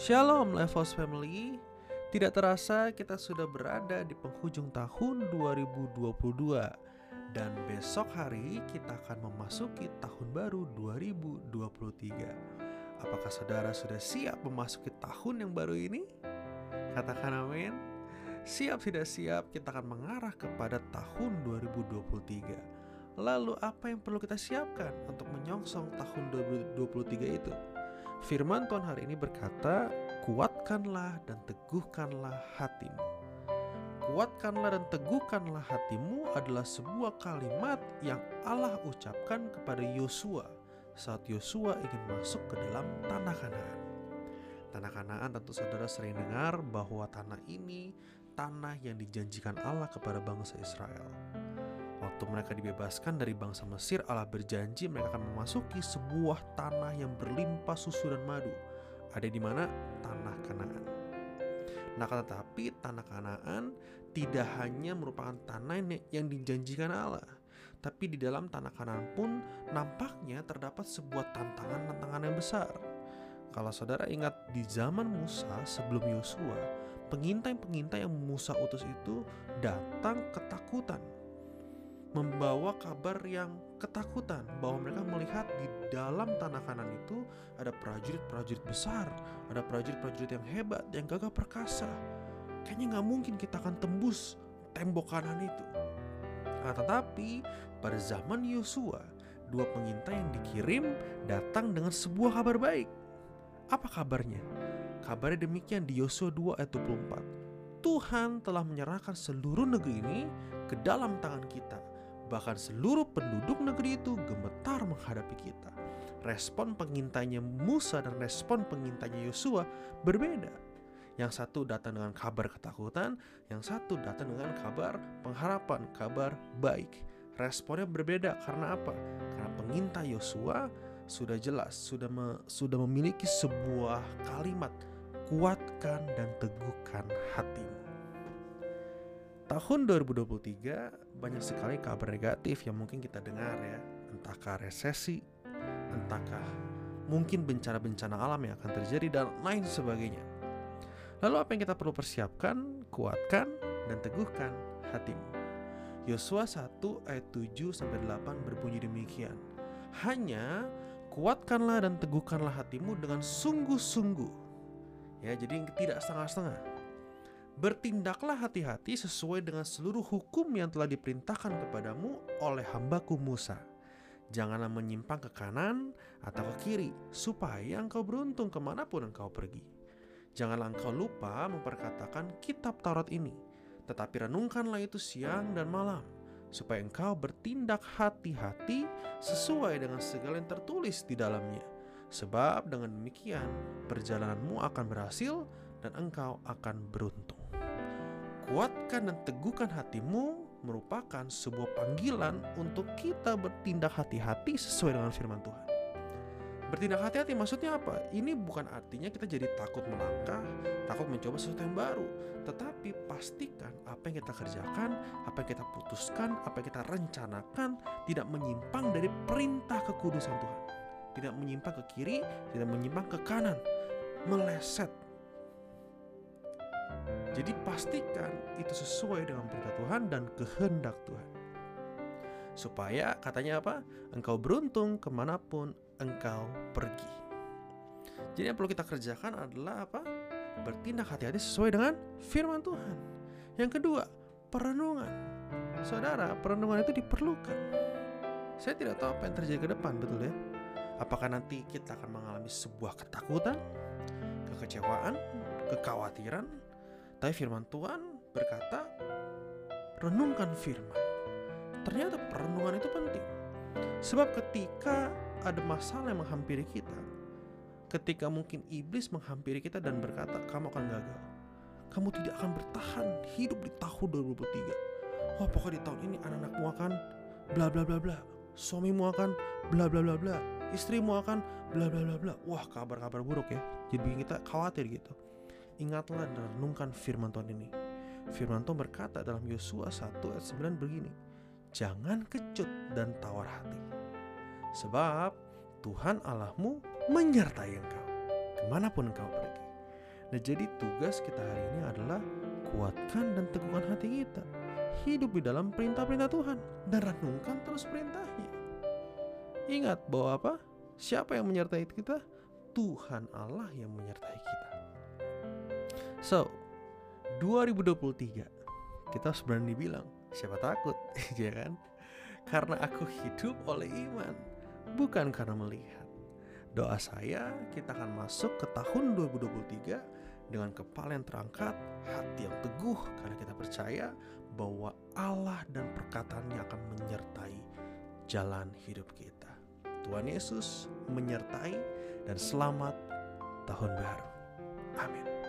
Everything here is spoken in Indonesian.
Shalom Levos Family. Tidak terasa kita sudah berada di penghujung tahun 2022 Dan besok hari kita akan memasuki tahun baru 2023 Apakah saudara sudah siap memasuki tahun yang baru ini? Katakan amin. Siap tidak siap kita akan mengarah kepada tahun 2023 Lalu apa yang perlu kita siapkan untuk menyongsong tahun 2023 itu? Firman Tuhan hari ini berkata, "Kuatkanlah dan teguhkanlah hatimu." Kuatkanlah dan teguhkanlah hatimu adalah sebuah kalimat yang Allah ucapkan kepada Yosua saat Yosua ingin masuk ke dalam tanah Kanaan. Tanah Kanaan tentu saudara sering dengar bahwa tanah ini tanah yang dijanjikan Allah kepada bangsa Israel. Waktu mereka dibebaskan dari bangsa Mesir, Allah berjanji mereka akan memasuki sebuah tanah yang berlimpah susu dan madu. Ada di mana? Tanah Kanaan. Nah, tetapi tanah Kanaan tidak hanya merupakan tanah yang dijanjikan Allah, tapi di dalam tanah Kanaan pun nampaknya terdapat sebuah tantangan-tantangan yang besar. Kalau saudara ingat di zaman Musa sebelum Yosua, pengintai-pengintai yang Musa utus itu datang ketakutan membawa kabar yang ketakutan bahwa mereka melihat di dalam tanah kanan itu ada prajurit-prajurit besar, ada prajurit-prajurit yang hebat, yang gagah perkasa. Kayaknya nggak mungkin kita akan tembus tembok kanan itu. Nah, tetapi pada zaman Yosua, dua pengintai yang dikirim datang dengan sebuah kabar baik. Apa kabarnya? Kabarnya demikian di Yosua 2 ayat 24. Tuhan telah menyerahkan seluruh negeri ini ke dalam tangan kita Bahkan seluruh penduduk negeri itu gemetar menghadapi kita. Respon pengintainya Musa dan respon pengintainya Yosua berbeda. Yang satu datang dengan kabar ketakutan, yang satu datang dengan kabar pengharapan, kabar baik. Responnya berbeda karena apa? Karena pengintai Yosua sudah jelas, sudah me, sudah memiliki sebuah kalimat kuatkan dan teguhkan hatimu. Tahun 2023 banyak sekali kabar negatif yang mungkin kita dengar ya. Entahkah resesi, entahkah mungkin bencana-bencana alam yang akan terjadi dan lain sebagainya. Lalu apa yang kita perlu persiapkan, kuatkan, dan teguhkan hatimu. Yosua 1 ayat 7 8 berbunyi demikian. Hanya kuatkanlah dan teguhkanlah hatimu dengan sungguh-sungguh. Ya jadi tidak setengah-setengah Bertindaklah hati-hati sesuai dengan seluruh hukum yang telah diperintahkan kepadamu oleh hambaku Musa. Janganlah menyimpang ke kanan atau ke kiri, supaya engkau beruntung ke mana pun engkau pergi. Janganlah engkau lupa memperkatakan kitab Taurat ini, tetapi renungkanlah itu siang dan malam, supaya engkau bertindak hati-hati sesuai dengan segala yang tertulis di dalamnya. Sebab dengan demikian perjalananmu akan berhasil dan engkau akan beruntung. Kuatkan dan teguhkan hatimu merupakan sebuah panggilan untuk kita bertindak hati-hati sesuai dengan firman Tuhan. Bertindak hati-hati maksudnya apa? Ini bukan artinya kita jadi takut melangkah, takut mencoba sesuatu yang baru. Tetapi pastikan apa yang kita kerjakan, apa yang kita putuskan, apa yang kita rencanakan tidak menyimpang dari perintah kekudusan Tuhan. Tidak menyimpang ke kiri, tidak menyimpang ke kanan. Meleset jadi pastikan itu sesuai dengan perintah Tuhan dan kehendak Tuhan. Supaya katanya apa? Engkau beruntung ke mana pun engkau pergi. Jadi yang perlu kita kerjakan adalah apa? Bertindak hati-hati sesuai dengan firman Tuhan. Yang kedua, perenungan. Saudara, perenungan itu diperlukan. Saya tidak tahu apa yang terjadi ke depan, betul ya? Apakah nanti kita akan mengalami sebuah ketakutan, kekecewaan, kekhawatiran, tapi firman Tuhan berkata, renungkan firman. Ternyata perenungan itu penting. Sebab ketika ada masalah yang menghampiri kita, ketika mungkin iblis menghampiri kita dan berkata, kamu akan gagal. Kamu tidak akan bertahan hidup di tahun 2023. Wah, pokoknya di tahun ini anak-anakmu akan bla bla bla bla. Suamimu akan bla bla bla bla. Istrimu akan bla bla bla bla. Wah, kabar-kabar buruk ya. Jadi bikin kita khawatir gitu. Ingatlah dan renungkan firman Tuhan ini. Firman Tuhan berkata dalam Yosua 1 ayat 9 begini, Jangan kecut dan tawar hati. Sebab Tuhan Allahmu menyertai engkau ke mana pun engkau pergi. Nah jadi tugas kita hari ini adalah kuatkan dan teguhkan hati kita. Hidup di dalam perintah-perintah Tuhan dan renungkan terus perintahnya. Ingat bahwa apa? Siapa yang menyertai kita? Tuhan Allah yang menyertai kita. So, 2023 kita harus berani bilang, siapa takut, ya kan? Karena aku hidup oleh iman, bukan karena melihat. Doa saya kita akan masuk ke tahun 2023 dengan kepala yang terangkat, hati yang teguh karena kita percaya bahwa Allah dan perkataannya akan menyertai jalan hidup kita. Tuhan Yesus menyertai dan selamat tahun baru. Amin.